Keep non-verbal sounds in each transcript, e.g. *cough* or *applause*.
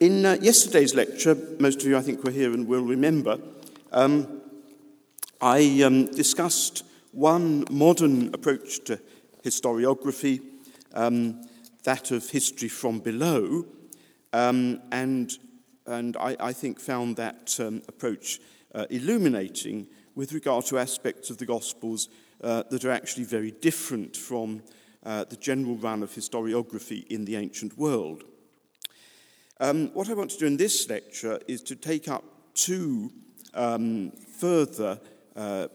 In uh, yesterday's lecture, most of you I think were here and will remember, um, I um, discussed one modern approach to historiography, um, that of history from below, um, and, and I, I, think found that um, approach uh, illuminating with regard to aspects of the Gospels uh, that are actually very different from uh, the general run of historiography in the ancient world. Um, what I want to do in this lecture is to take up two um, further uh,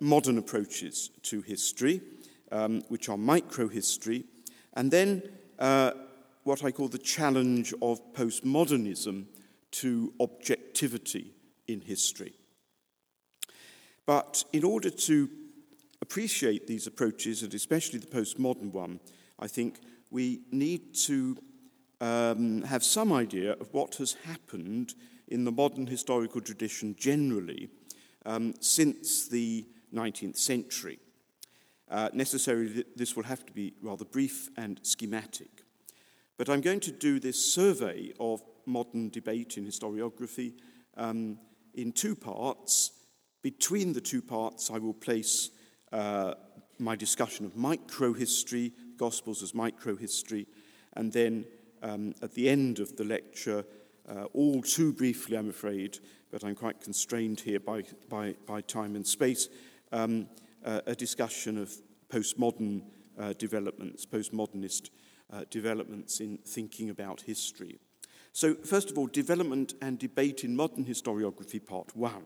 modern approaches to history, um, which are microhistory, and then uh, what I call the challenge of postmodernism to objectivity in history. But in order to appreciate these approaches, and especially the postmodern one, I think we need to um, have some idea of what has happened in the modern historical tradition generally um, since the 19th century. Uh, necessarily, this will have to be rather brief and schematic. But I'm going to do this survey of modern debate in historiography um, in two parts. Between the two parts, I will place uh, my discussion of microhistory, Gospels as microhistory, and then um, at the end of the lecture, uh, all too briefly, I'm afraid, but I'm quite constrained here by, by, by time and space, um, uh, a discussion of postmodern uh, developments, postmodernist uh, developments in thinking about history. So, first of all, development and debate in modern historiography, part one.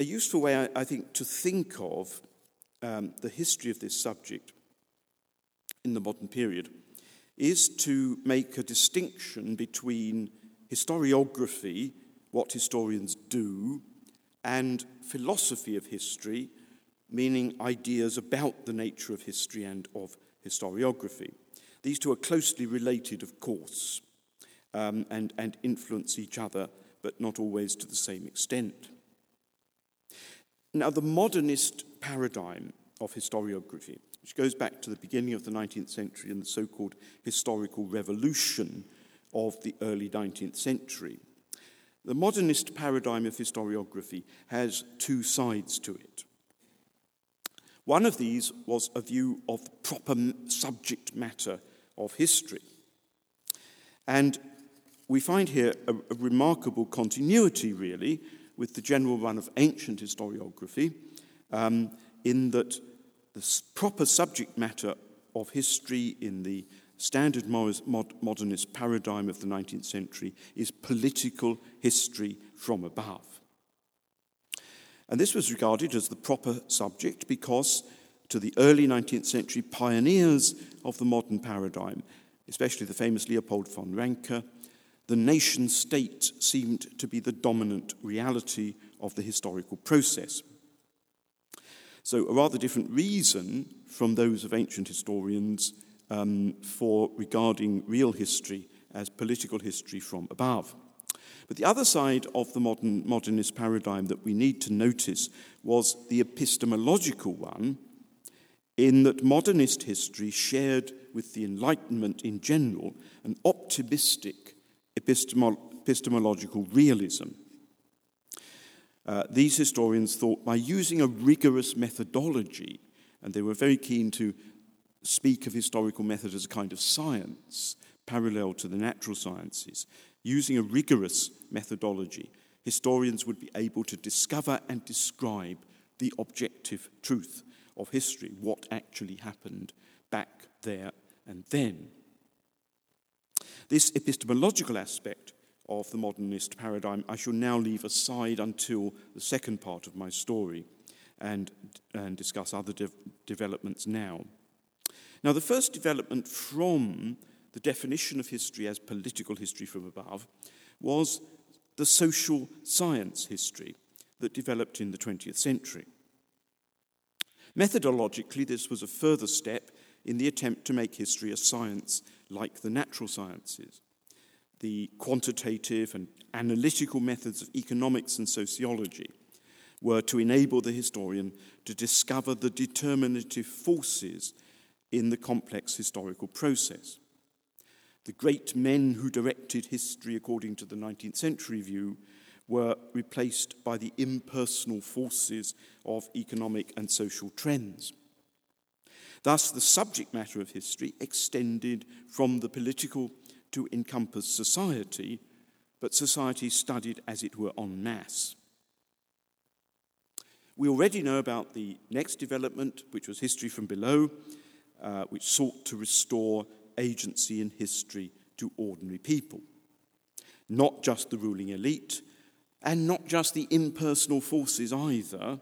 A useful way, I, I think, to think of um, the history of this subject in the modern period is to make a distinction between historiography, what historians do, and philosophy of history, meaning ideas about the nature of history and of historiography. These two are closely related, of course, um, and, and influence each other, but not always to the same extent. Now, the modernist paradigm of historiography which goes back to the beginning of the 19th century and the so called historical revolution of the early 19th century. The modernist paradigm of historiography has two sides to it. One of these was a view of the proper subject matter of history. And we find here a, a remarkable continuity, really, with the general run of ancient historiography, um, in that the proper subject matter of history in the standard modernist paradigm of the 19th century is political history from above. And this was regarded as the proper subject because to the early 19th century pioneers of the modern paradigm, especially the famous Leopold von Ranke, the nation state seemed to be the dominant reality of the historical process. So, a rather different reason from those of ancient historians um, for regarding real history as political history from above. But the other side of the modern, modernist paradigm that we need to notice was the epistemological one, in that modernist history shared with the Enlightenment in general an optimistic epistemological realism. Uh, these historians thought by using a rigorous methodology, and they were very keen to speak of historical method as a kind of science parallel to the natural sciences, using a rigorous methodology, historians would be able to discover and describe the objective truth of history, what actually happened back there and then. This epistemological aspect of the modernist paradigm, I shall now leave aside until the second part of my story and, and discuss other de- developments now. Now, the first development from the definition of history as political history from above was the social science history that developed in the 20th century. Methodologically, this was a further step in the attempt to make history a science like the natural sciences the quantitative and analytical methods of economics and sociology were to enable the historian to discover the determinative forces in the complex historical process. The great men who directed history according to the 19th century view were replaced by the impersonal forces of economic and social trends. Thus, the subject matter of history extended from the political to encompass society, but society studied as it were en masse. We already know about the next development, which was history from below, uh, which sought to restore agency in history to ordinary people. Not just the ruling elite, and not just the impersonal forces either,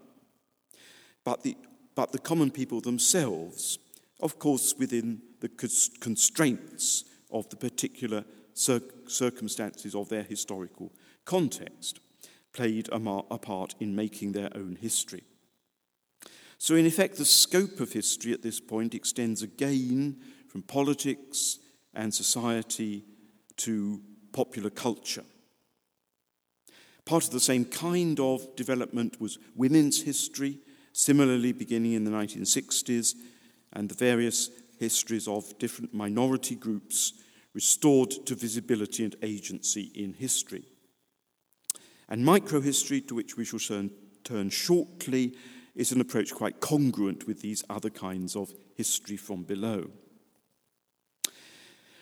but the, but the common people themselves, of course, within the constraints of the particular cir- circumstances of their historical context, played a, mar- a part in making their own history. So, in effect, the scope of history at this point extends again from politics and society to popular culture. Part of the same kind of development was women's history, similarly beginning in the 1960s, and the various histories of different minority groups restored to visibility and agency in history. And microhistory, to which we shall turn, shortly, is an approach quite congruent with these other kinds of history from below.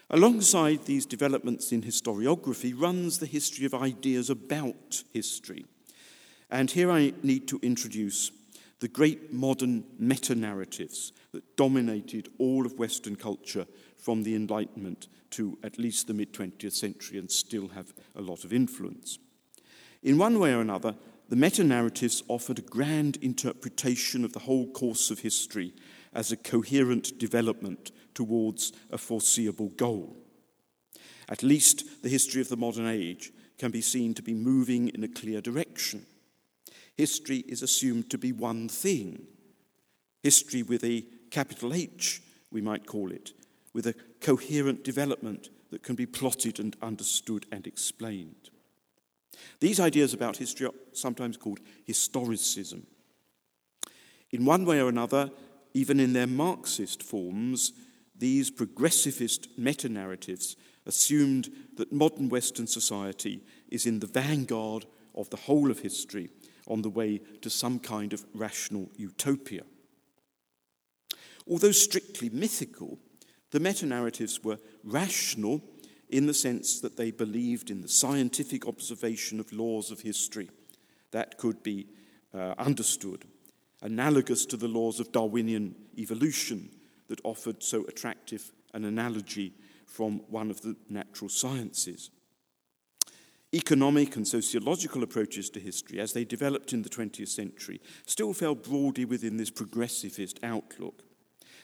Alongside these developments in historiography runs the history of ideas about history. And here I need to introduce the great modern meta narratives that dominated all of Western culture from the Enlightenment to at least the mid 20th century and still have a lot of influence. In one way or another, the meta narratives offered a grand interpretation of the whole course of history as a coherent development towards a foreseeable goal. At least the history of the modern age can be seen to be moving in a clear direction. History is assumed to be one thing. History with a capital H, we might call it, with a coherent development that can be plotted and understood and explained. These ideas about history are sometimes called historicism. In one way or another, even in their Marxist forms, these progressivist meta narratives assumed that modern Western society is in the vanguard of the whole of history on the way to some kind of rational utopia. Although strictly mythical, the meta narratives were rational in the sense that they believed in the scientific observation of laws of history that could be uh, understood, analogous to the laws of Darwinian evolution that offered so attractive an analogy from one of the natural sciences. Economic and sociological approaches to history, as they developed in the 20th century, still fell broadly within this progressivist outlook,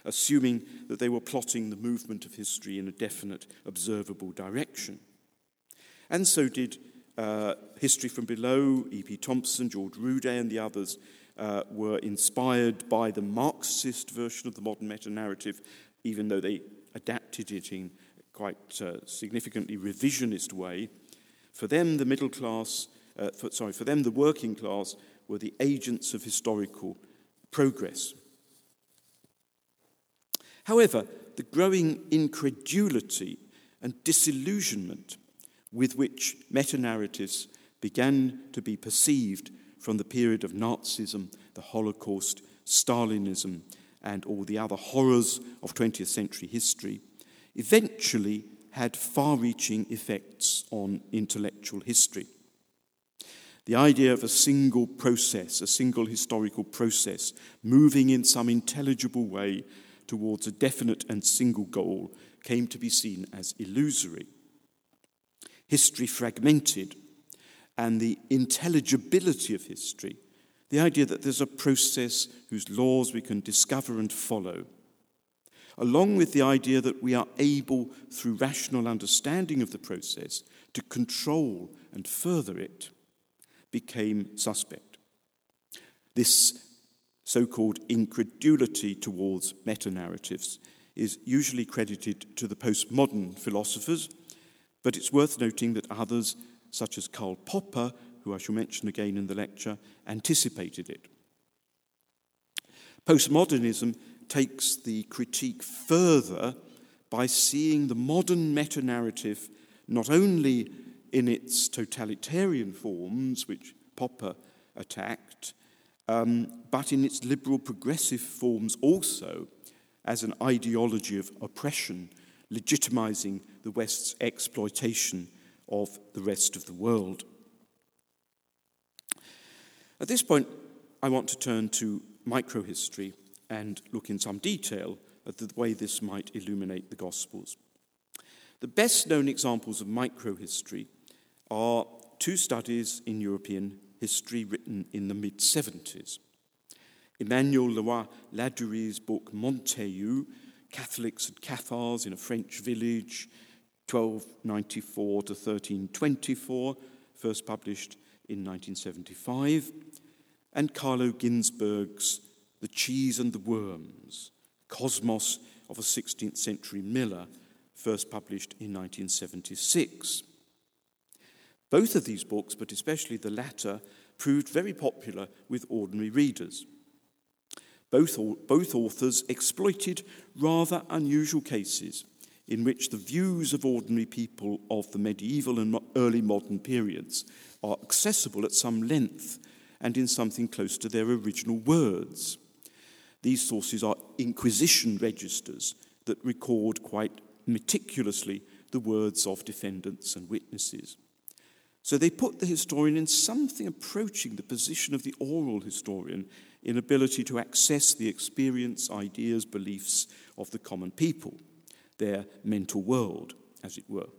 assuming that they were plotting the movement of history in a definite, observable direction. And so did uh, History from Below, E.P. Thompson, George Rudé, and the others uh, were inspired by the Marxist version of the modern meta narrative, even though they adapted it in quite uh, significantly revisionist way. For them, the middle class, uh, for, sorry, for them, the working class were the agents of historical progress. However, the growing incredulity and disillusionment with which meta narratives began to be perceived from the period of Nazism, the Holocaust, Stalinism, and all the other horrors of 20th century history, eventually had far reaching effects on intellectual history. The idea of a single process, a single historical process, moving in some intelligible way towards a definite and single goal, came to be seen as illusory. History fragmented, and the intelligibility of history, the idea that there's a process whose laws we can discover and follow, along with the idea that we are able, through rational understanding of the process, to control and further it, became suspect. This so called incredulity towards meta narratives is usually credited to the postmodern philosophers, but it's worth noting that others such as Karl Popper, who I shall mention again in the lecture, anticipated it. Postmodernism takes the critique further by seeing the modern meta narrative not only in its totalitarian forms, which Popper attacked, um, but in its liberal progressive forms also as an ideology of oppression, legitimizing the West's exploitation of the rest of the world. At this point, I want to turn to microhistory and look in some detail at the way this might illuminate the Gospels. The best known examples of microhistory are two studies in European history written in the mid 70s. Emmanuel Le Roy Ladurie's book Montaillou, Catholics and Cathars in a French Village, 1294 to 1324, first published in 1975, and Carlo Ginzburg's The Cheese and the Worms, Cosmos of a 16th century miller, first published in 1976. Both of these books, but especially the latter, proved very popular with ordinary readers. Both, both authors exploited rather unusual cases in which the views of ordinary people of the medieval and early modern periods are accessible at some length and in something close to their original words. These sources are Inquisition registers that record quite meticulously the words of defendants and witnesses. So they put the historian in something approaching the position of the oral historian in ability to access the experience, ideas, beliefs of the common people, their mental world, as it were.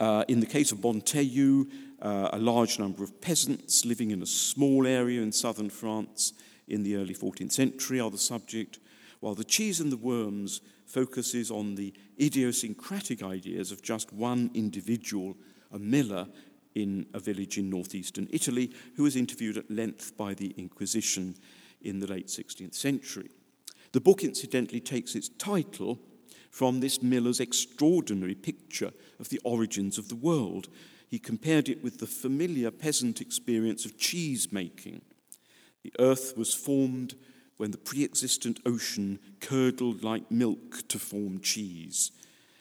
Uh, in the case of Montaillou, uh, a large number of peasants living in a small area in southern France in the early 14th century are the subject, while The Cheese and the Worms focuses on the idiosyncratic ideas of just one individual, a miller in a village in northeastern Italy, who was interviewed at length by the Inquisition in the late 16th century. The book, incidentally, takes its title from this miller's extraordinary picture of the origins of the world. He compared it with the familiar peasant experience of cheese making. The earth was formed when the pre existent ocean curdled like milk to form cheese,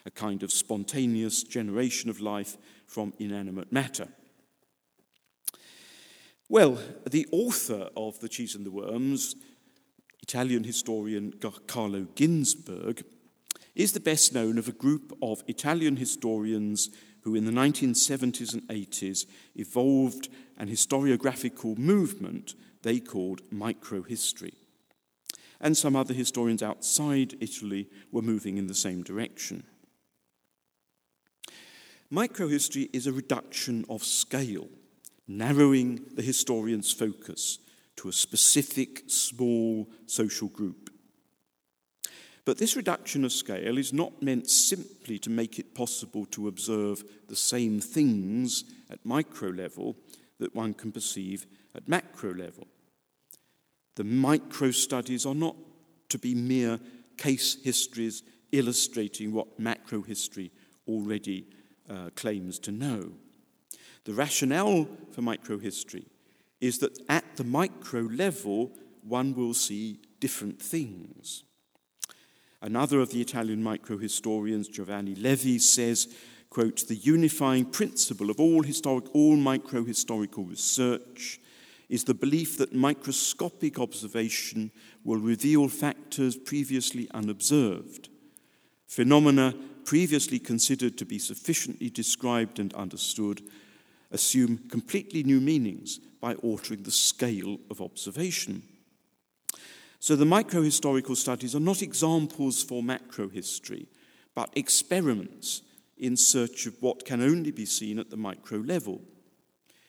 a kind of spontaneous generation of life from inanimate matter. Well, the author of The Cheese and the Worms, Italian historian Carlo Ginzburg, is the best known of a group of Italian historians who, in the 1970s and 80s, evolved an historiographical movement they called microhistory and some other historians outside Italy were moving in the same direction. Microhistory is a reduction of scale, narrowing the historian's focus to a specific small social group. But this reduction of scale is not meant simply to make it possible to observe the same things at micro level that one can perceive at macro level. The micro studies are not to be mere case histories illustrating what macro history already uh, claims to know. The rationale for micro history is that at the micro level, one will see different things. Another of the Italian microhistorians, Giovanni Levi, says, quote, the unifying principle of all, historic, all research is the belief that microscopic observation will reveal factors previously unobserved, phenomena previously considered to be sufficiently described and understood assume completely new meanings by altering the scale of observation. So the microhistorical studies are not examples for macrohistory, but experiments in search of what can only be seen at the micro level.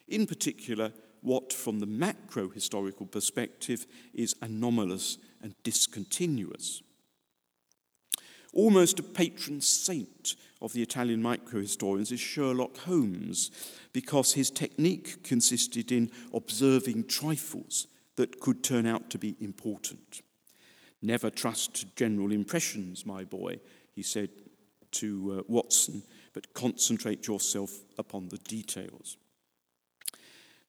In particular, what, from the macro historical perspective, is anomalous and discontinuous. Almost a patron saint of the Italian microhistorians is Sherlock Holmes, because his technique consisted in observing trifles that could turn out to be important. Never trust general impressions, my boy, he said to uh, Watson, but concentrate yourself upon the details.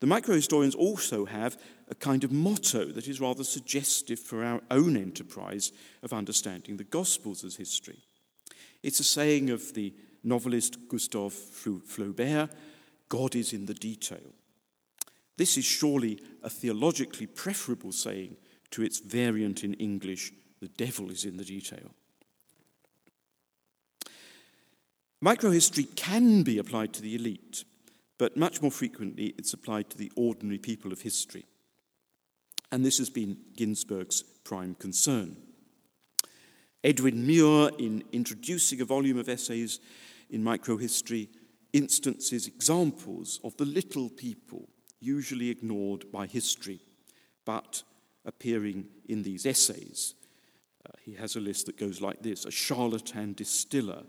The microhistorians also have a kind of motto that is rather suggestive for our own enterprise of understanding the Gospels as history. It's a saying of the novelist Gustave Flaubert God is in the detail. This is surely a theologically preferable saying to its variant in English, the devil is in the detail. Microhistory can be applied to the elite, but much more frequently it's applied to the ordinary people of history. And this has been Ginzburg's prime concern. Edward Muir, in introducing a volume of essays in microhistory, instances examples of the little people usually ignored by history, but appearing in these essays. Uh, he has a list that goes like this a charlatan distiller,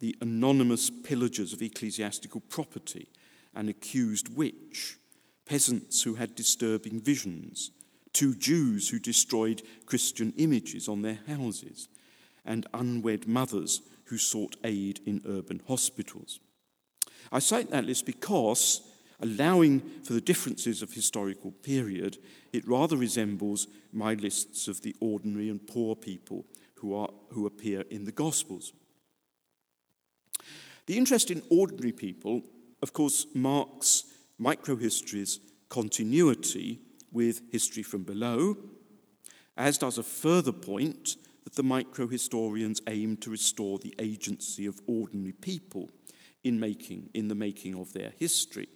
the anonymous pillagers of ecclesiastical property, an accused witch, peasants who had disturbing visions, two Jews who destroyed Christian images on their houses, and unwed mothers who sought aid in urban hospitals. I cite that list because, allowing for the differences of historical period, it rather resembles my lists of the ordinary and poor people who, are, who appear in the Gospels. The interest in ordinary people, of course, marks microhistory's continuity with history from below, as does a further point that the microhistorians aim to restore the agency of ordinary people in, making, in the making of their history.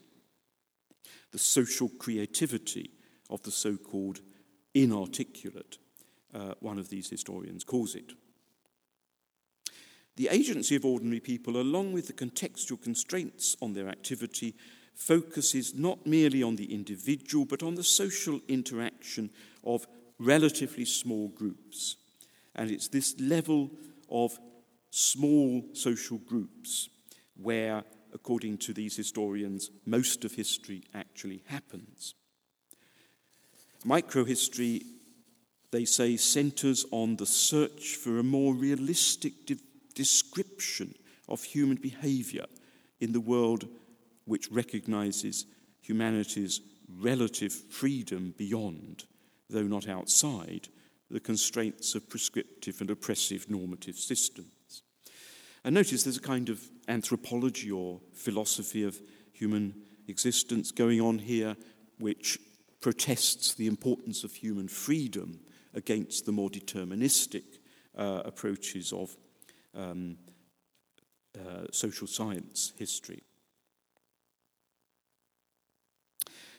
The social creativity of the so called inarticulate, uh, one of these historians calls it. The agency of ordinary people, along with the contextual constraints on their activity, focuses not merely on the individual but on the social interaction of relatively small groups. And it's this level of small social groups where, according to these historians, most of history actually happens. Microhistory, they say, centers on the search for a more realistic de- description of human behavior in the world which recognizes humanity's relative freedom beyond, though not outside, the constraints of prescriptive and oppressive normative systems. And notice there's a kind of anthropology or philosophy of human existence going on here which protests the importance of human freedom against the more deterministic uh, approaches of um, uh, social science history.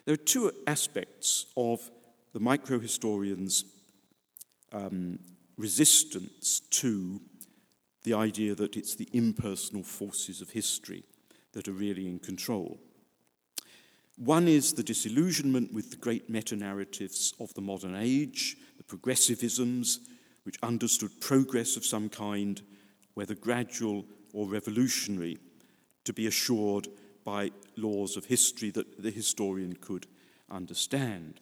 There are two aspects of the microhistorian's um, resistance to the idea that it's the impersonal forces of history that are really in control. One is the disillusionment with the great meta narratives of the modern age, the progressivisms, which understood progress of some kind, whether gradual or revolutionary, to be assured by laws of history that the historian could understand.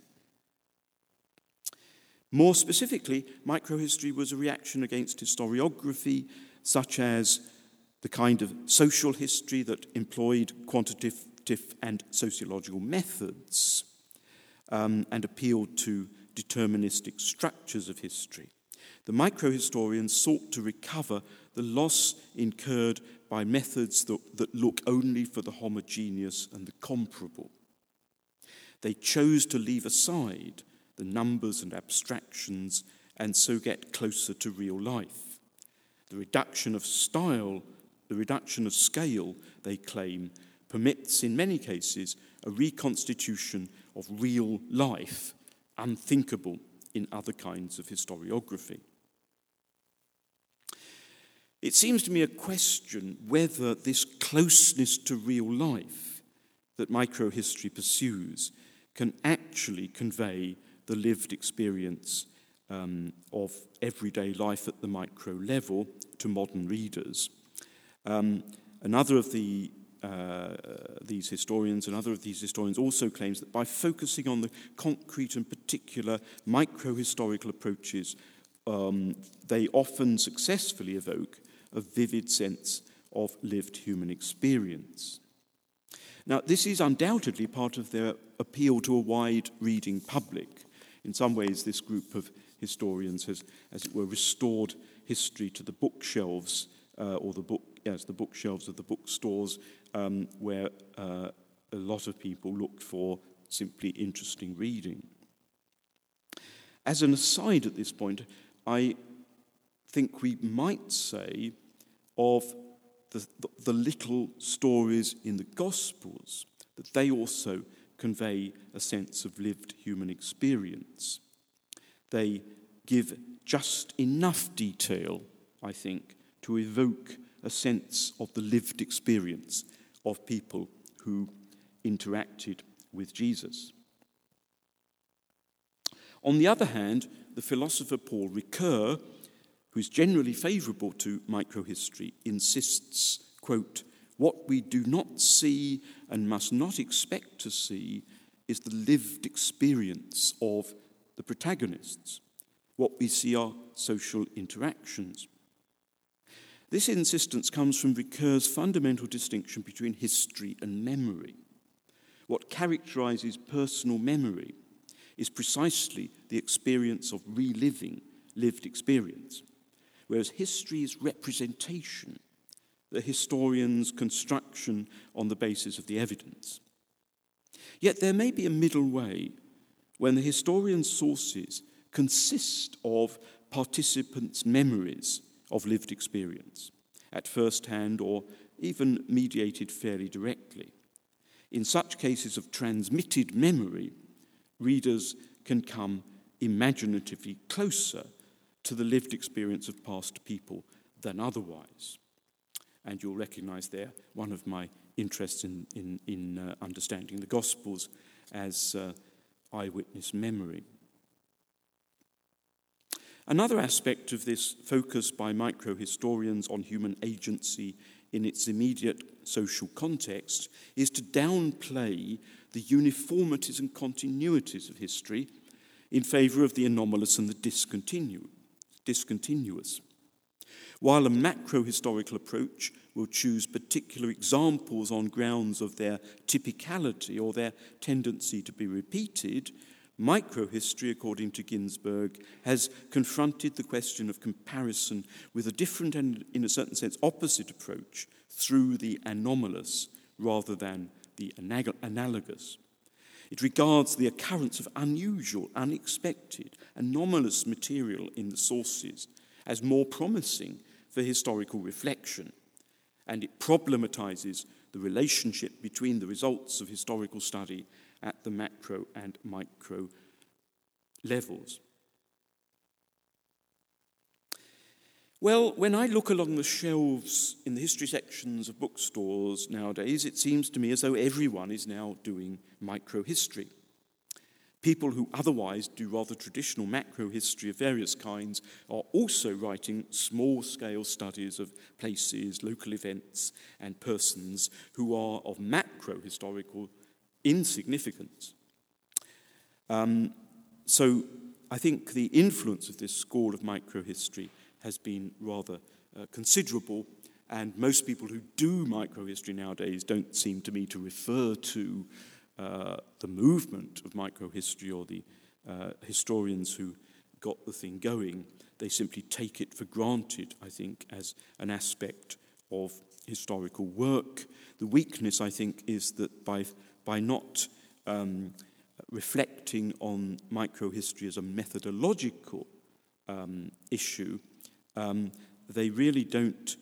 More specifically, microhistory was a reaction against historiography such as the kind of social history that employed quantitative and sociological methods um, and appealed to deterministic structures of history. The microhistorians sought to recover the loss incurred by methods that, that look only for the homogeneous and the comparable. They chose to leave aside the numbers and abstractions and so get closer to real life. The reduction of style, the reduction of scale, they claim, permits in many cases a reconstitution of real life unthinkable in other kinds of historiography. It seems to me a question whether this closeness to real life that microhistory pursues can actually convey the lived experience um, of everyday life at the micro level to modern readers. Um, another of the uh, these historians, another of these historians also claims that by focusing on the concrete and particular micro historical approaches, um, they often successfully evoke a vivid sense of lived human experience. Now, this is undoubtedly part of their appeal to a wide reading public. In some ways, this group of historians has, as it were, restored history to the bookshelves uh, or the book, yes, the bookshelves of the bookstores um, where uh, a lot of people looked for simply interesting reading. As an aside at this point, I think we might say of the, the, little stories in the Gospels that they also convey a sense of lived human experience. They give just enough detail, I think, to evoke a sense of the lived experience of people who interacted with Jesus. On the other hand, the philosopher Paul Ricoeur, who's generally favourable to microhistory, insists, quote, what we do not see and must not expect to see is the lived experience of the protagonists. What we see are social interactions. This insistence comes from Ricoeur's fundamental distinction between history and memory. What characterizes personal memory is precisely the experience of reliving lived experience, whereas history is representation, the historian's construction on the basis of the evidence. Yet there may be a middle way when the historian's sources consist of participants' memories of lived experience, at first hand or even mediated fairly directly. In such cases of transmitted memory, readers can come imaginatively closer to the lived experience of past people than otherwise. And you'll recognize there one of my interests in, in, in uh, understanding the Gospels as uh, eyewitness memory. Another aspect of this focus by microhistorians on human agency in its immediate social context is to downplay the uniformities and continuities of history in favour of the anomalous and the discontinu- discontinuous. While a macro historical approach will choose particular examples on grounds of their typicality or their tendency to be repeated, microhistory, according to Ginzburg, has confronted the question of comparison with a different and, in a certain sense, opposite approach through the anomalous rather than the analogous. It regards the occurrence of unusual, unexpected, anomalous material in the sources as more promising for historical reflection, and it problematizes the relationship between the results of historical study at the macro and micro levels. Well, when I look along the shelves in the history sections of bookstores nowadays, it seems to me as though everyone is now doing microhistory. People who otherwise do rather traditional macro history of various kinds are also writing small scale studies of places, local events, and persons who are of macro historical insignificance. Um, so I think the influence of this school of microhistory has been rather uh, considerable, and most people who do microhistory nowadays don't seem to me to refer to uh, the movement of microhistory or the uh, historians who got the thing going. They simply take it for granted, I think, as an aspect of historical work. The weakness, I think, is that by, by not um, reflecting on microhistory as a methodological um, issue, um, they really don't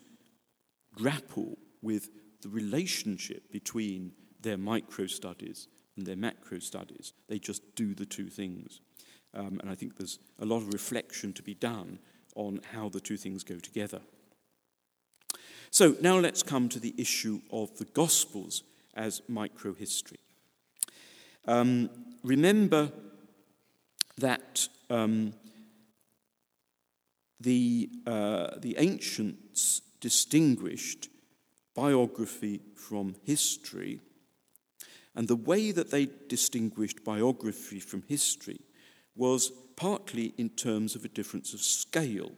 grapple with the relationship between their micro studies and their macro studies. They just do the two things. Um, and I think there's a lot of reflection to be done on how the two things go together. So now let's come to the issue of the Gospels as microhistory. Um, remember that um, the, uh, the ancients distinguished biography from history, and the way that they distinguished biography from history was partly in terms of a difference of scale.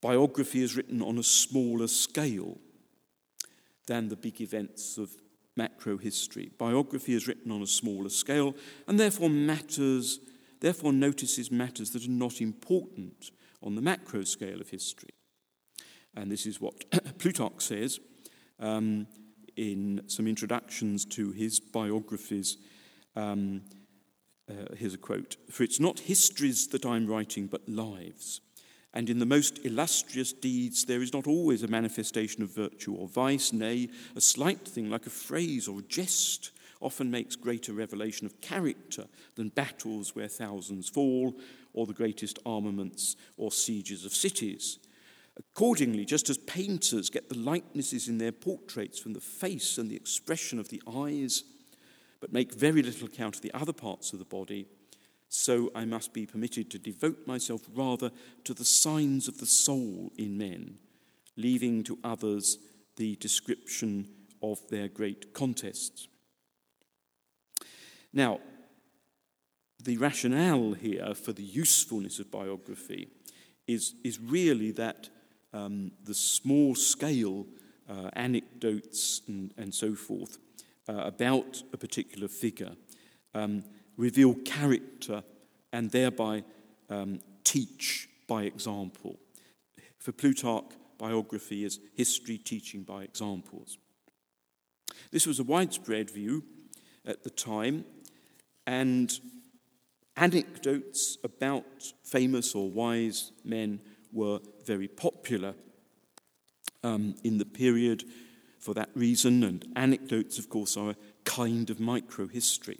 Biography is written on a smaller scale than the big events of macro history. Biography is written on a smaller scale and therefore matters, therefore notices matters that are not important on the macro scale of history. And this is what *clears throat* Plutarch says um, in some introductions to his biographies. Um, uh, here's a quote For it's not histories that I'm writing, but lives. And in the most illustrious deeds, there is not always a manifestation of virtue or vice, nay, a slight thing like a phrase or a jest often makes greater revelation of character than battles where thousands fall, or the greatest armaments or sieges of cities. Accordingly, just as painters get the likenesses in their portraits from the face and the expression of the eyes, but make very little account of the other parts of the body, so I must be permitted to devote myself rather to the signs of the soul in men, leaving to others the description of their great contests. Now, the rationale here for the usefulness of biography is, is really that um, the small scale uh, anecdotes and, and, so forth uh, about a particular figure um, reveal character, and thereby um, teach by example. For Plutarch, biography is history teaching by examples. This was a widespread view at the time, and anecdotes about famous or wise men were very popular um, in the period for that reason, and anecdotes, of course, are a kind of microhistory.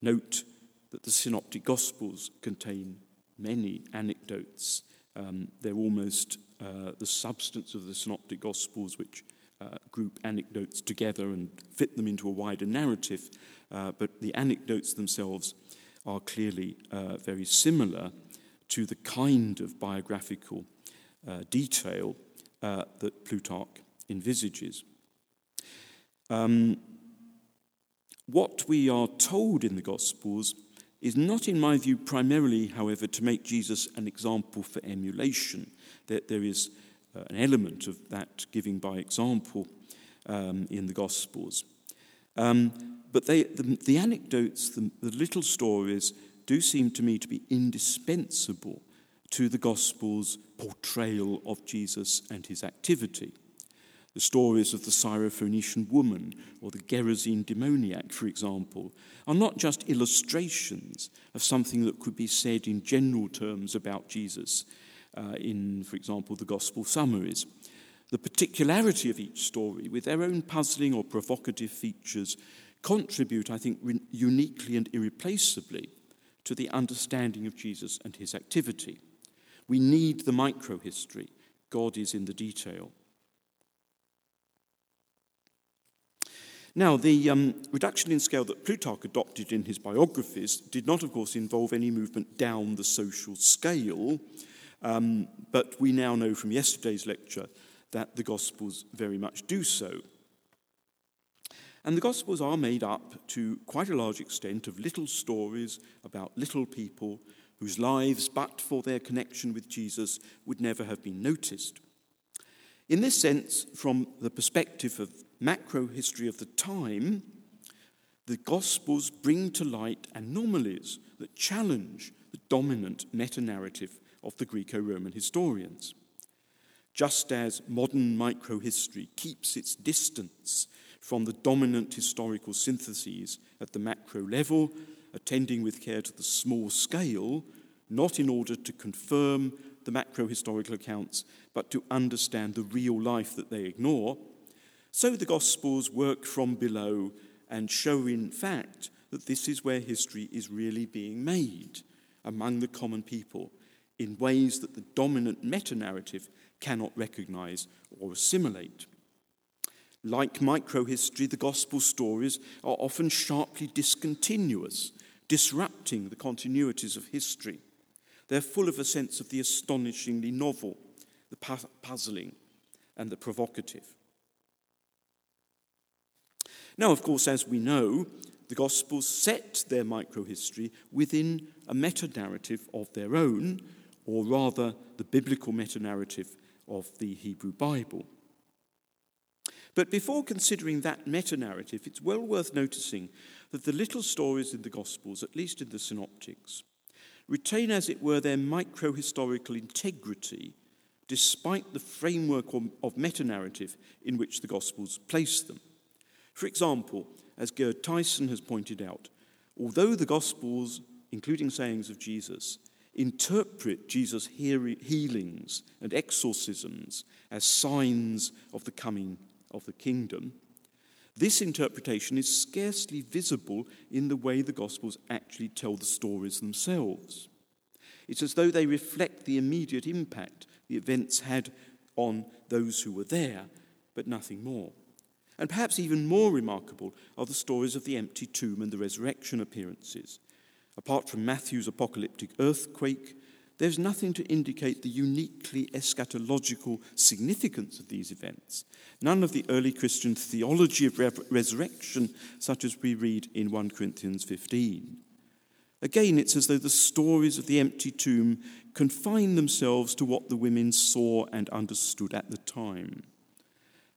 Note that the Synoptic Gospels contain many anecdotes. Um, they're almost uh, the substance of the Synoptic Gospels, which uh, group anecdotes together and fit them into a wider narrative. Uh, but the anecdotes themselves are clearly uh, very similar to the kind of biographical uh, detail uh, that Plutarch envisages. Um, what we are told in the Gospels is not, in my view, primarily, however, to make Jesus an example for emulation. That there is uh, an element of that giving by example um, in the Gospels. Um, but they, the, the anecdotes, the, the little stories, do seem to me to be indispensable to the Gospel's portrayal of Jesus and his activity. The stories of the Syrophoenician woman or the Gerasene demoniac, for example, are not just illustrations of something that could be said in general terms about Jesus uh, in, for example, the Gospel summaries. The particularity of each story, with their own puzzling or provocative features, contribute, I think, uniquely and irreplaceably to the understanding of Jesus and his activity. We need the microhistory. God is in the detail. Now, the um, reduction in scale that Plutarch adopted in his biographies did not, of course, involve any movement down the social scale, um, but we now know from yesterday's lecture that the Gospels very much do so. And the Gospels are made up to quite a large extent of little stories about little people whose lives, but for their connection with Jesus, would never have been noticed. In this sense, from the perspective of macro history of the time, the Gospels bring to light anomalies that challenge the dominant meta narrative of the Greco Roman historians. Just as modern microhistory keeps its distance from the dominant historical syntheses at the macro level, attending with care to the small scale, not in order to confirm the macro historical accounts, but to understand the real life that they ignore, so the Gospels work from below and show, in fact, that this is where history is really being made among the common people in ways that the dominant meta narrative cannot recognize or assimilate. Like microhistory, the gospel stories are often sharply discontinuous, disrupting the continuities of history. They're full of a sense of the astonishingly novel, the puzzling, and the provocative. Now, of course, as we know, the Gospels set their microhistory within a meta narrative of their own, or rather, the biblical meta narrative of the Hebrew Bible. But before considering that meta narrative, it's well worth noticing that the little stories in the Gospels, at least in the Synoptics, retain, as it were, their micro historical integrity despite the framework of meta narrative in which the Gospels place them. For example, as Gerd Theissen has pointed out, although the Gospels, including sayings of Jesus, interpret Jesus' healings and exorcisms as signs of the coming of the kingdom, this interpretation is scarcely visible in the way the Gospels actually tell the stories themselves. It's as though they reflect the immediate impact the events had on those who were there, but nothing more. And perhaps even more remarkable are the stories of the empty tomb and the resurrection appearances. Apart from Matthew's apocalyptic earthquake, there's nothing to indicate the uniquely eschatological significance of these events. None of the early Christian theology of resurrection, such as we read in 1 Corinthians 15. Again, it's as though the stories of the empty tomb confine themselves to what the women saw and understood at the time.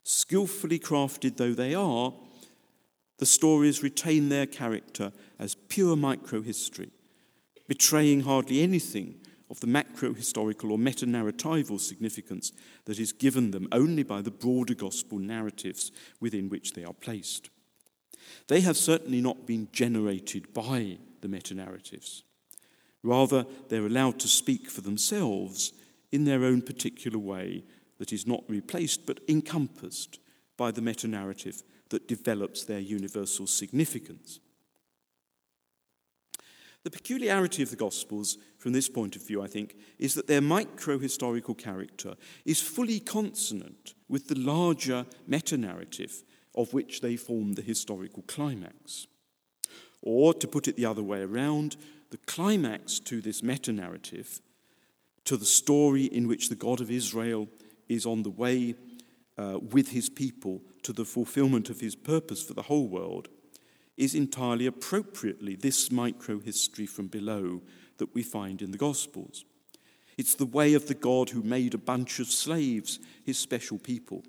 Skillfully crafted though they are, the stories retain their character as pure microhistory, betraying hardly anything of the macro historical or meta narratival significance that is given them only by the broader gospel narratives within which they are placed. They have certainly not been generated by the meta narratives. Rather, they're allowed to speak for themselves in their own particular way that is not replaced but encompassed by the meta narrative that develops their universal significance. The peculiarity of the Gospels, from this point of view, I think, is that their micro historical character is fully consonant with the larger meta narrative of which they form the historical climax. Or, to put it the other way around, the climax to this meta narrative, to the story in which the God of Israel is on the way uh, with his people to the fulfillment of his purpose for the whole world, is entirely appropriately this micro history from below that we find in the Gospels. It's the way of the God who made a bunch of slaves his special people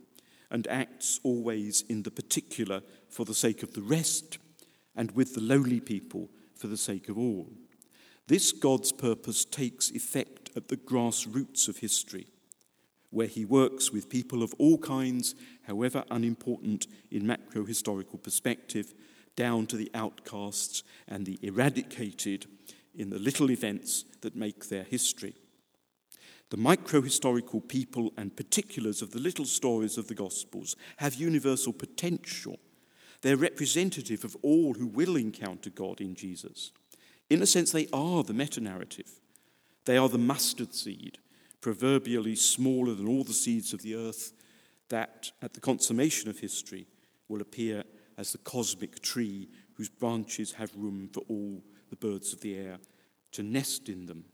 and acts always in the particular for the sake of the rest and with the lowly people for the sake of all. This God's purpose takes effect at the grassroots of history, where he works with people of all kinds, however unimportant in macro historical perspective, down to the outcasts and the eradicated in the little events that make their history. The micro historical people and particulars of the little stories of the Gospels have universal potential. They're representative of all who will encounter God in Jesus. In a sense, they are the meta narrative. They are the mustard seed, proverbially smaller than all the seeds of the earth, that at the consummation of history will appear as the cosmic tree whose branches have room for all the birds of the air to nest in them.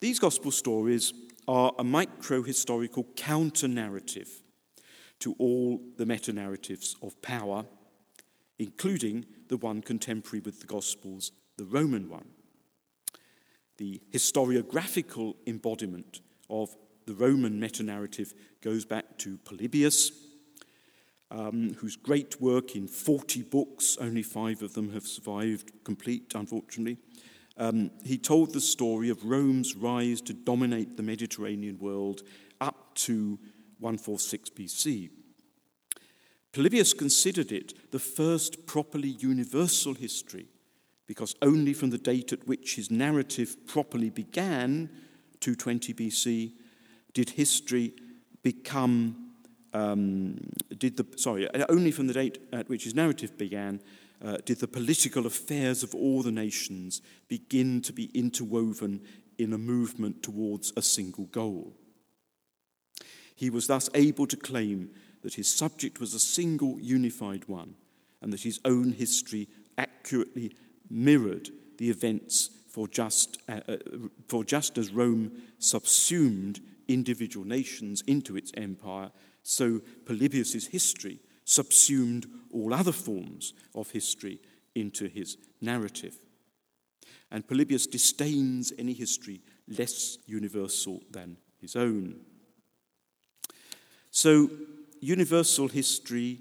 These gospel stories are a micro historical counter narrative to all the meta narratives of power, including the one contemporary with the Gospels, the Roman one. The historiographical embodiment of the Roman meta narrative goes back to Polybius, um, whose great work in 40 books, only five of them have survived complete, unfortunately. Um, he told the story of Rome's rise to dominate the Mediterranean world up to 146 BC. Polybius considered it the first properly universal history because only from the date at which his narrative properly began, 220 BC, did history become, um, did the, sorry, only from the date at which his narrative began, uh, did the political affairs of all the nations begin to be interwoven in a movement towards a single goal. He was thus able to claim that his subject was a single unified one and that his own history accurately mirrored the events for just, uh, uh, for just as Rome subsumed individual nations into its empire, so Polybius's history subsumed all other forms of history into his narrative. And Polybius disdains any history less universal than his own. So, universal history,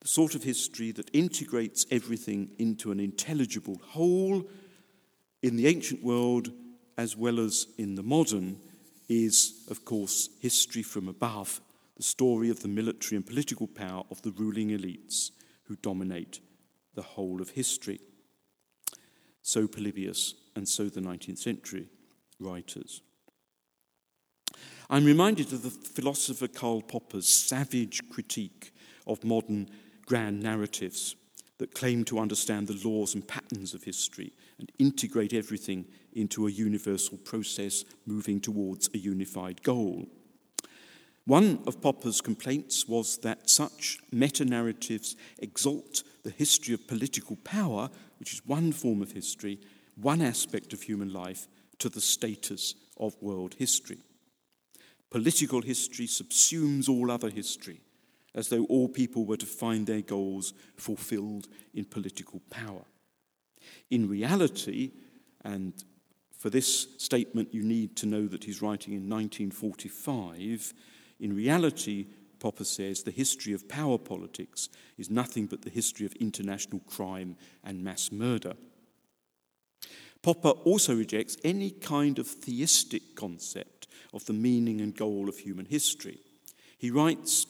the sort of history that integrates everything into an intelligible whole, in the ancient world as well as in the modern, is, of course, history from above, the story of the military and political power of the ruling elites who dominate the whole of history. So Polybius, and so the 19th century writers. I'm reminded of the philosopher Karl Popper's savage critique of modern grand narratives that claim to understand the laws and patterns of history and integrate everything into a universal process moving towards a unified goal. One of Popper's complaints was that such meta narratives exalt the history of political power, which is one form of history, one aspect of human life, to the status of world history. Political history subsumes all other history, as though all people were to find their goals fulfilled in political power. In reality, and for this statement you need to know that he's writing in 1945, in reality, Popper says the history of power politics is nothing but the history of international crime and mass murder. Popper also rejects any kind of theistic concept of the meaning and goal of human history. He writes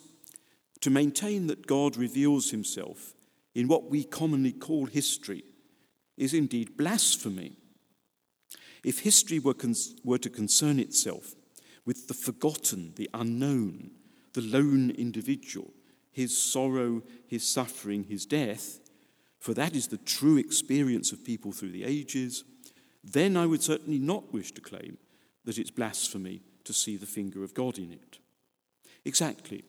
To maintain that God reveals himself in what we commonly call history is indeed blasphemy. If history were, were to concern itself with the forgotten, the unknown, the lone individual, his sorrow, his suffering, his death, for that is the true experience of people through the ages, then I would certainly not wish to claim that it's blasphemy to see the finger of God in it. Exactly.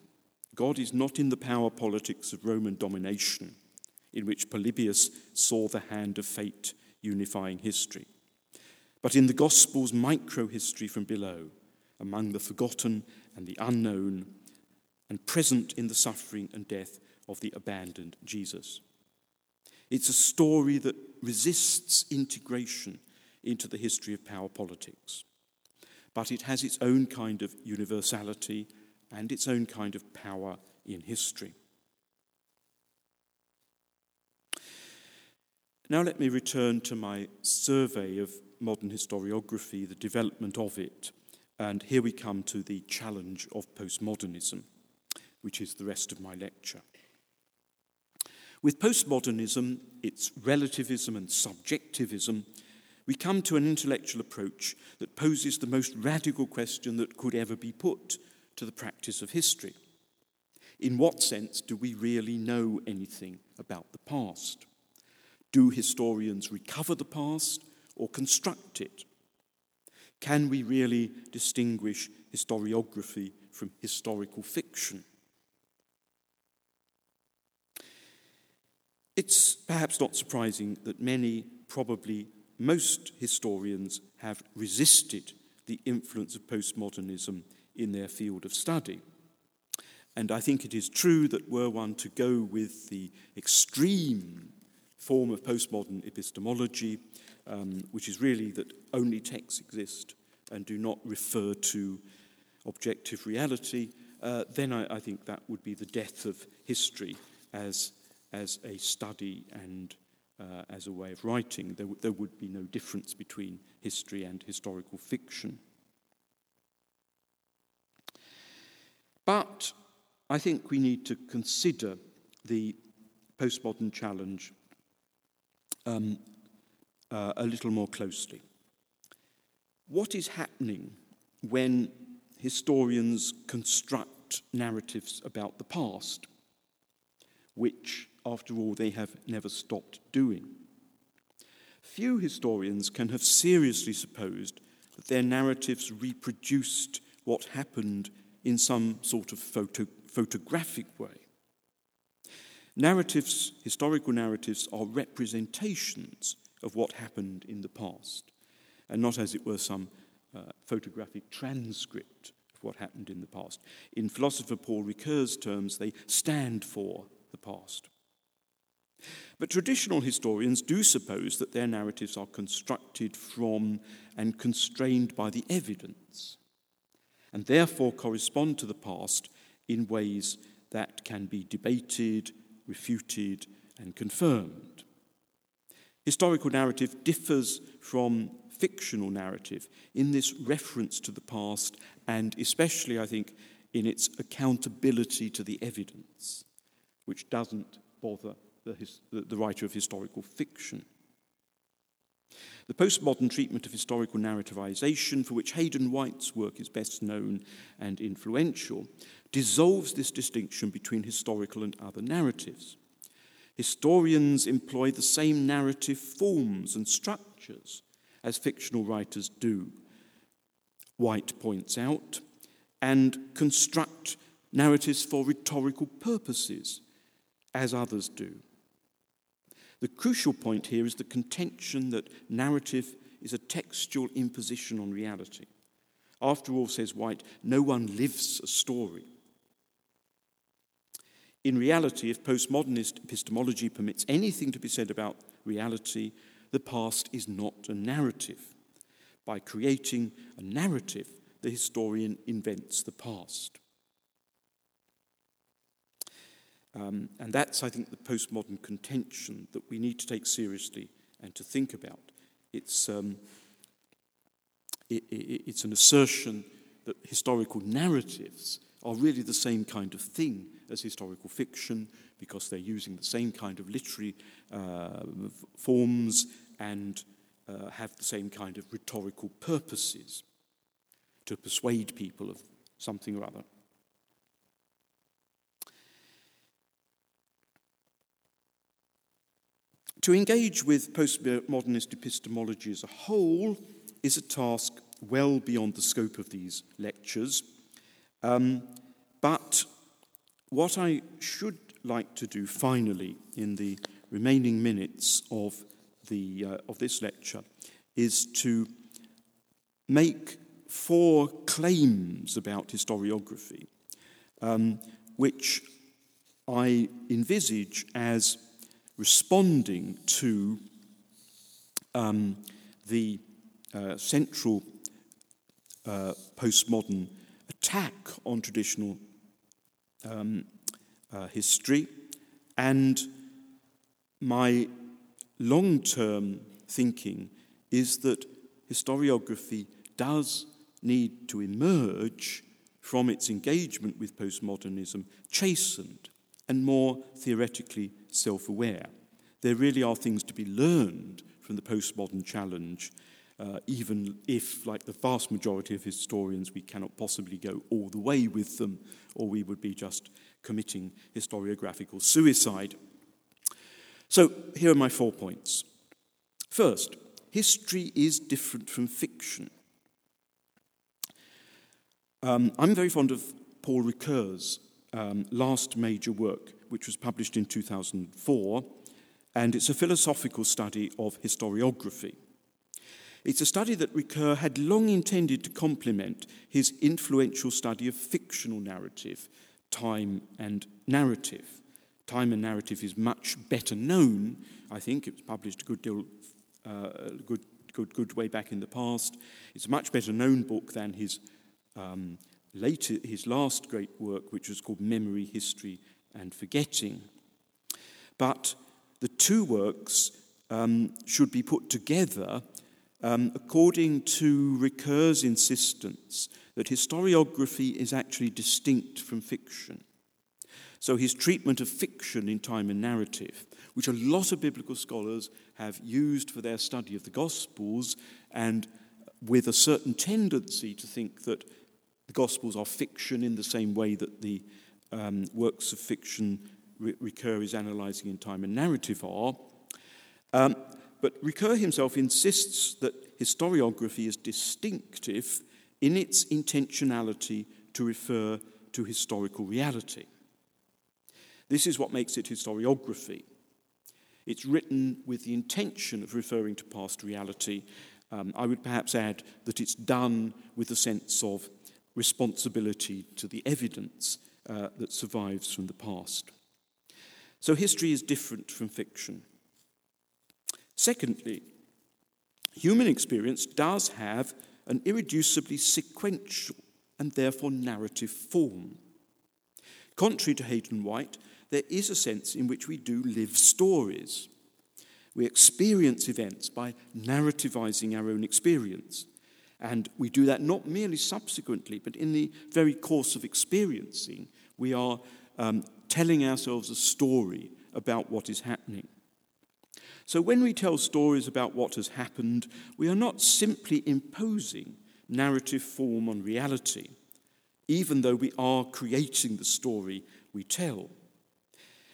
God is not in the power politics of Roman domination, in which Polybius saw the hand of fate unifying history, but in the Gospel's micro history from below, among the forgotten and the unknown, and present in the suffering and death of the abandoned Jesus. It's a story that resists integration into the history of power politics. But it has its own kind of universality and its own kind of power in history. Now, let me return to my survey of modern historiography, the development of it, and here we come to the challenge of postmodernism, which is the rest of my lecture. With postmodernism, its relativism and subjectivism we come to an intellectual approach that poses the most radical question that could ever be put to the practice of history. In what sense do we really know anything about the past? Do historians recover the past or construct it? Can we really distinguish historiography from historical fiction? It's perhaps not surprising that many probably most historians have resisted the influence of postmodernism in their field of study. And I think it is true that were one to go with the extreme form of postmodern epistemology, um, which is really that only texts exist and do not refer to objective reality, uh, then I, I, think that would be the death of history as, as a study and uh, as a way of writing. There, there would be no difference between history and historical fiction. But I think we need to consider the postmodern challenge um, uh, a little more closely. What is happening when historians construct narratives about the past, which after all, they have never stopped doing. Few historians can have seriously supposed that their narratives reproduced what happened in some sort of photo, photographic way. Narratives, historical narratives, are representations of what happened in the past, and not, as it were, some uh, photographic transcript of what happened in the past. In philosopher Paul Ricoeur's terms, they stand for the past. But traditional historians do suppose that their narratives are constructed from and constrained by the evidence, and therefore correspond to the past in ways that can be debated, refuted, and confirmed. Historical narrative differs from fictional narrative in this reference to the past, and especially, I think, in its accountability to the evidence, which doesn't bother the, the writer of historical fiction. The postmodern treatment of historical narrativization, for which Hayden White's work is best known and influential, dissolves this distinction between historical and other narratives. Historians employ the same narrative forms and structures as fictional writers do, White points out, and construct narratives for rhetorical purposes, as others do. The crucial point here is the contention that narrative is a textual imposition on reality. After all, says White, no one lives a story. In reality, if postmodernist epistemology permits anything to be said about reality, the past is not a narrative. By creating a narrative, the historian invents the past. Um, and that's, I think, the postmodern contention that we need to take seriously and to think about. It's, um, it, it, it's an assertion that historical narratives are really the same kind of thing as historical fiction because they're using the same kind of literary uh, forms and uh, have the same kind of rhetorical purposes to persuade people of something or other. To engage with postmodernist epistemology as a whole is a task well beyond the scope of these lectures. Um, but what I should like to do finally in the remaining minutes of, the, uh, of this lecture is to make four claims about historiography, um, which I envisage as responding to um, the uh, central uh, postmodern attack on traditional um, uh, history and my long term thinking is that historiography does need to emerge from its engagement with postmodernism chastened and more theoretically self aware. There really are things to be learned from the postmodern challenge, uh, even if, like the vast majority of historians, we cannot possibly go all the way with them, or we would be just committing historiographical suicide. So, here are my four points. First, history is different from fiction. Um, I'm very fond of Paul Ricoeur's um, last major work, which was published in 2004, and it's a philosophical study of historiography. It's a study that Ricoeur had long intended to complement his influential study of fictional narrative, time and narrative. Time and narrative is much better known, I think. It was published a good deal, uh, good, good, good way back in the past. It's a much better known book than his um, later, his last great work, which was called Memory, History, and Forgetting. But the two works um, should be put together um, according to Ricoeur's insistence that historiography is actually distinct from fiction. So his treatment of fiction in time and narrative, which a lot of biblical scholars have used for their study of the Gospels, and with a certain tendency to think that the Gospels are fiction in the same way that the um, works of fiction Ricoeur is analysing in time and narrative are. Um, but Ricoeur himself insists that historiography is distinctive in its intentionality to refer to historical reality. This is what makes it historiography. It's written with the intention of referring to past reality. Um, I would perhaps add that it's done with a sense of responsibility to the evidence uh, that survives from the past. So history is different from fiction. Secondly, human experience does have an irreducibly sequential and therefore narrative form. Contrary to Hayden White, there is a sense in which we do live stories. We experience events by narrativizing our own experience. And we do that not merely subsequently, but in the very course of experiencing, we are um, telling ourselves a story about what is happening. So when we tell stories about what has happened, we are not simply imposing narrative form on reality, even though we are creating the story we tell.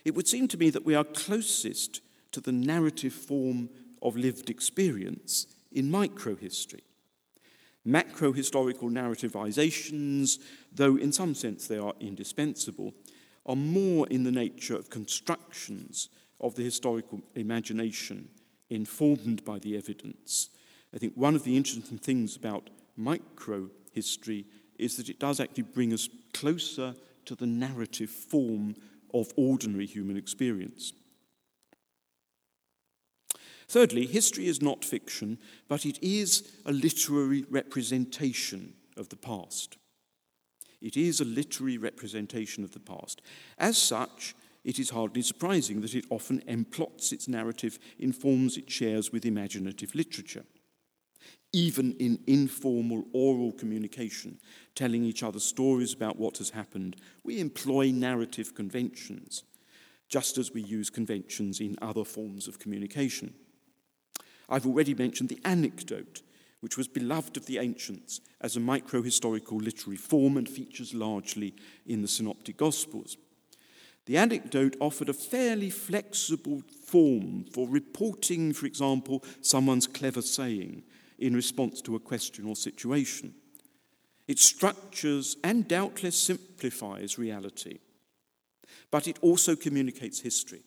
It would seem to me that we are closest to the narrative form of lived experience in microhistory. Macro historical narrativizations, though in some sense they are indispensable, are more in the nature of constructions of the historical imagination informed by the evidence. I think one of the interesting things about micro history is that it does actually bring us closer to the narrative form of ordinary human experience. Thirdly, history is not fiction, but it is a literary representation of the past. It is a literary representation of the past. As such, it is hardly surprising that it often emplots its narrative in forms it shares with imaginative literature. Even in informal oral communication, telling each other stories about what has happened, we employ narrative conventions, just as we use conventions in other forms of communication. I've already mentioned the anecdote, which was beloved of the ancients as a micro historical literary form and features largely in the Synoptic Gospels. The anecdote offered a fairly flexible form for reporting, for example, someone's clever saying in response to a question or situation. It structures and doubtless simplifies reality, but it also communicates history.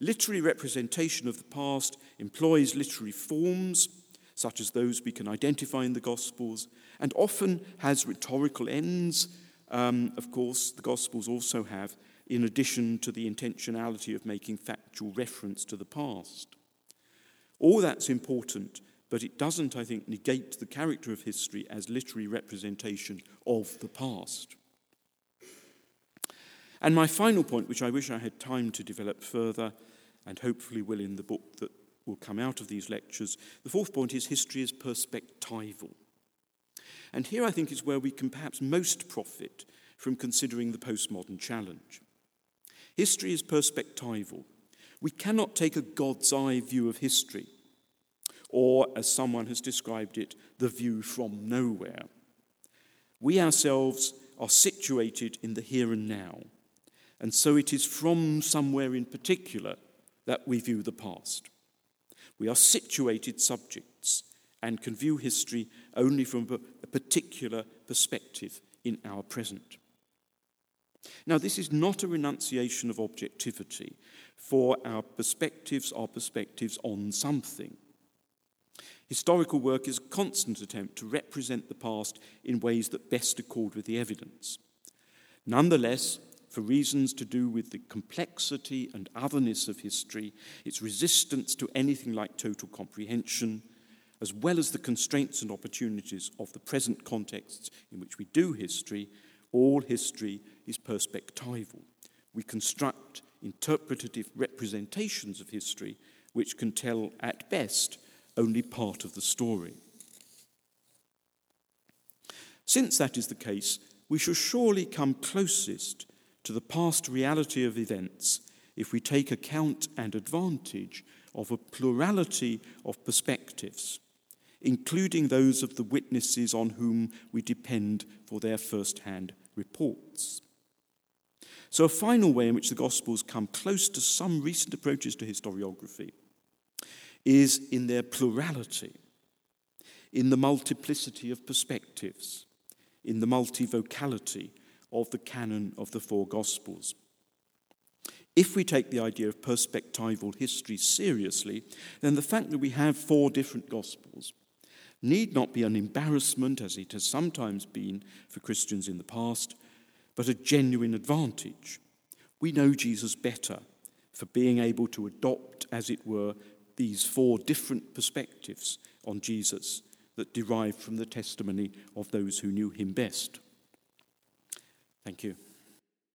Literary representation of the past employs literary forms, such as those we can identify in the Gospels, and often has rhetorical ends. Um, of course, the Gospels also have, in addition to the intentionality of making factual reference to the past. All that's important, but it doesn't, I think, negate the character of history as literary representation of the past. And my final point, which I wish I had time to develop further, and hopefully will in the book that will come out of these lectures. The fourth point is history is perspectival. And here I think is where we can perhaps most profit from considering the postmodern challenge. History is perspectival. We cannot take a God's eye view of history, or, as someone has described it, the view from nowhere. We ourselves are situated in the here and now, and so it is from somewhere in particular that we view the past. We are situated subjects and can view history only from a particular perspective in our present. Now, this is not a renunciation of objectivity, for our perspectives are perspectives on something. Historical work is a constant attempt to represent the past in ways that best accord with the evidence. Nonetheless, for reasons to do with the complexity and otherness of history, its resistance to anything like total comprehension, as well as the constraints and opportunities of the present contexts in which we do history, all history is perspectival. We construct interpretative representations of history which can tell, at best, only part of the story. Since that is the case, we shall surely come closest to the past reality of events if we take account and advantage of a plurality of perspectives, including those of the witnesses on whom we depend for their first hand reports. So, a final way in which the Gospels come close to some recent approaches to historiography is in their plurality, in the multiplicity of perspectives, in the multivocality of the canon of the four Gospels. If we take the idea of perspectival history seriously, then the fact that we have four different Gospels need not be an embarrassment, as it has sometimes been for Christians in the past, but a genuine advantage. We know Jesus better for being able to adopt, as it were, these four different perspectives on Jesus that derive from the testimony of those who knew him best. Thank you.